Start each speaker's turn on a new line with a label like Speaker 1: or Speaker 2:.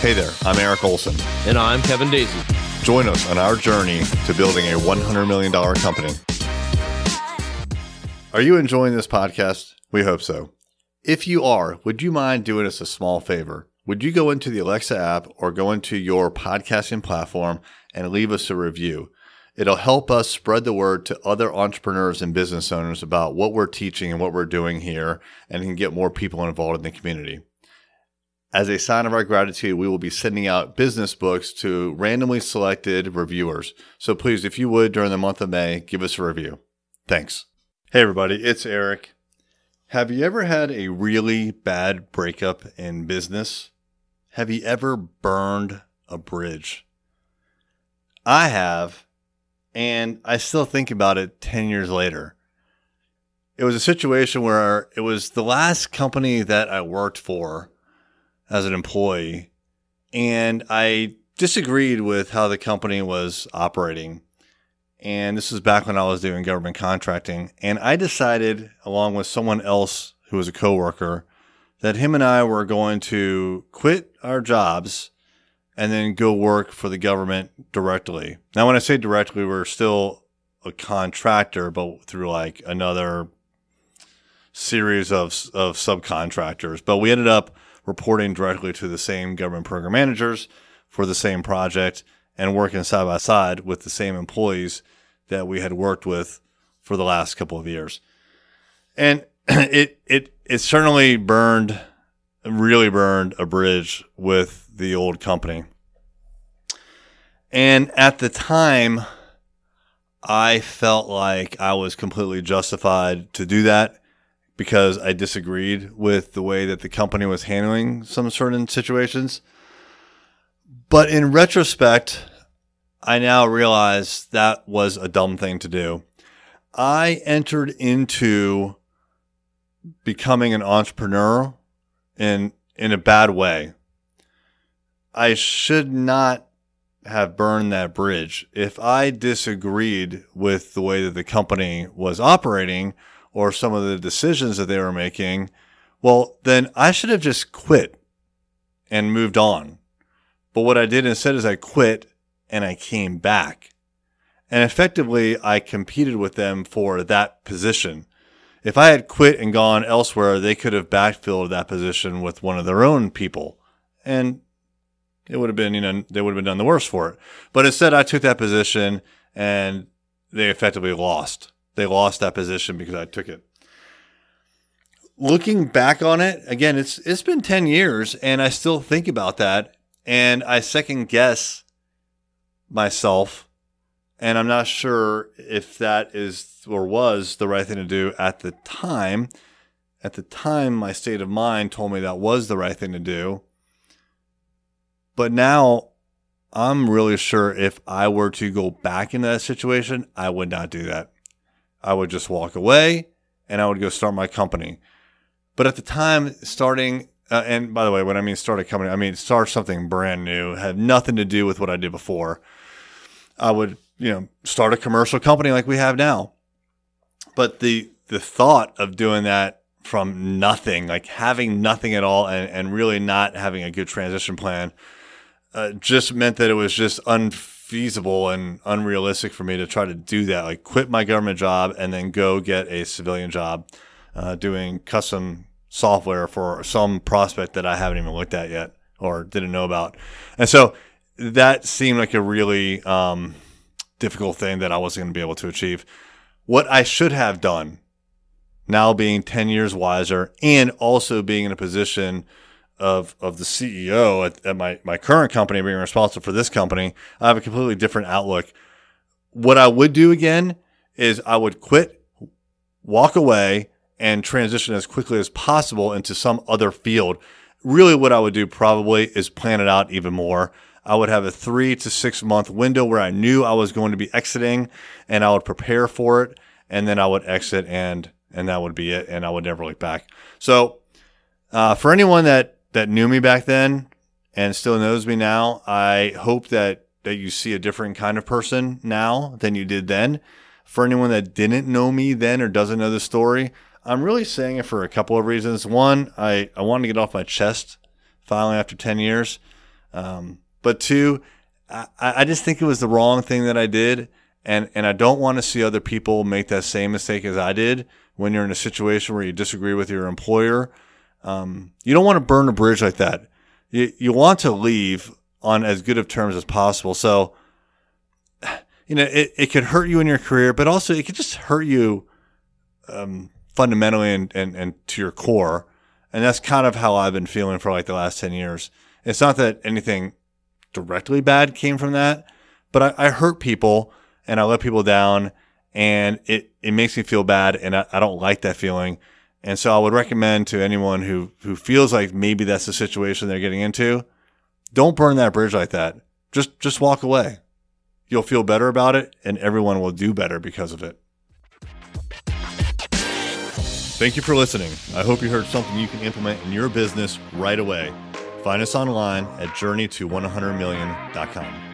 Speaker 1: Hey there, I'm Eric Olson.
Speaker 2: And I'm Kevin Daisey.
Speaker 1: Join us on our journey to building a $100 million company. Are you enjoying this podcast? We hope so. If you are, would you mind doing us a small favor? Would you go into the Alexa app or go into your podcasting platform and leave us a review? It'll help us spread the word to other entrepreneurs and business owners about what we're teaching and what we're doing here and can get more people involved in the community. As a sign of our gratitude, we will be sending out business books to randomly selected reviewers. So please, if you would, during the month of May, give us a review. Thanks. Hey, everybody, it's Eric. Have you ever had a really bad breakup in business? Have you ever burned a bridge? I have, and I still think about it 10 years later. It was a situation where it was the last company that I worked for as an employee, and I disagreed with how the company was operating. And this was back when I was doing government contracting. And I decided, along with someone else who was a coworker, that him and I were going to quit our jobs and then go work for the government directly. Now, when I say directly, we're still a contractor, but through like another series of, of subcontractors. But we ended up reporting directly to the same government program managers for the same project and working side by side with the same employees that we had worked with for the last couple of years. And it it it certainly burned really burned a bridge with the old company. And at the time I felt like I was completely justified to do that because I disagreed with the way that the company was handling some certain situations. But in retrospect, I now realize that was a dumb thing to do. I entered into becoming an entrepreneur in in a bad way. I should not have burned that bridge. If I disagreed with the way that the company was operating, or some of the decisions that they were making, well, then I should have just quit and moved on. But what I did instead is I quit and I came back. And effectively, I competed with them for that position. If I had quit and gone elsewhere, they could have backfilled that position with one of their own people. And it would have been, you know, they would have been done the worse for it. But instead, I took that position and they effectively lost they lost that position because I took it. Looking back on it, again, it's it's been 10 years and I still think about that and I second guess myself and I'm not sure if that is or was the right thing to do at the time. At the time, my state of mind told me that was the right thing to do. But now I'm really sure if I were to go back into that situation, I would not do that. I would just walk away and I would go start my company. But at the time, starting, uh, and by the way, when I mean start a company, I mean start something brand new, had nothing to do with what I did before. I would, you know, start a commercial company like we have now. But the the thought of doing that from nothing, like having nothing at all, and, and really not having a good transition plan, uh, just meant that it was just unfair feasible and unrealistic for me to try to do that. Like quit my government job and then go get a civilian job uh, doing custom software for some prospect that I haven't even looked at yet or didn't know about. And so that seemed like a really um, difficult thing that I wasn't going to be able to achieve. What I should have done now being 10 years wiser and also being in a position of of the CEO at, at, my my current company being responsible for this company, I have a completely different outlook. What I would do again is I would quit, walk away, and transition as quickly as possible into some other field. Really, what I would do probably is plan it out even more. I would have a three to six month window where I knew I was going to be exiting, and I would prepare for it, and then I would exit, and and that would be it, and I would never look back. So, uh, for anyone that that knew me back then and still knows me now, I hope that that you see a different kind of person now than you did then. For anyone that didn't know me then or doesn't know the story, I'm really saying it for a couple of reasons. One, I, I wanted to get off my chest finally after 10 years. Um, but two, I, I just think it was the wrong thing that I did. And, and I don't want to see other people make that same mistake as I did when you're in a situation where you disagree with your employer. Um, you don't want to burn a bridge like that. You, you want to leave on as good of terms as possible. So, you know, it, it could hurt you in your career, but also it could just hurt you um, fundamentally and, and, and to your core. And that's kind of how I've been feeling for like the last 10 years. It's not that anything directly bad came from that, but I, I hurt people and I let people down and it, it makes me feel bad and I, I don't like that feeling. And so I would recommend to anyone who, who feels like maybe that's the situation they're getting into, don't burn that bridge like that. Just, just walk away. You'll feel better about it and everyone will do better because of it. Thank you for listening. I hope you heard something you can implement in your business right away. Find us online at journeyto100million.com.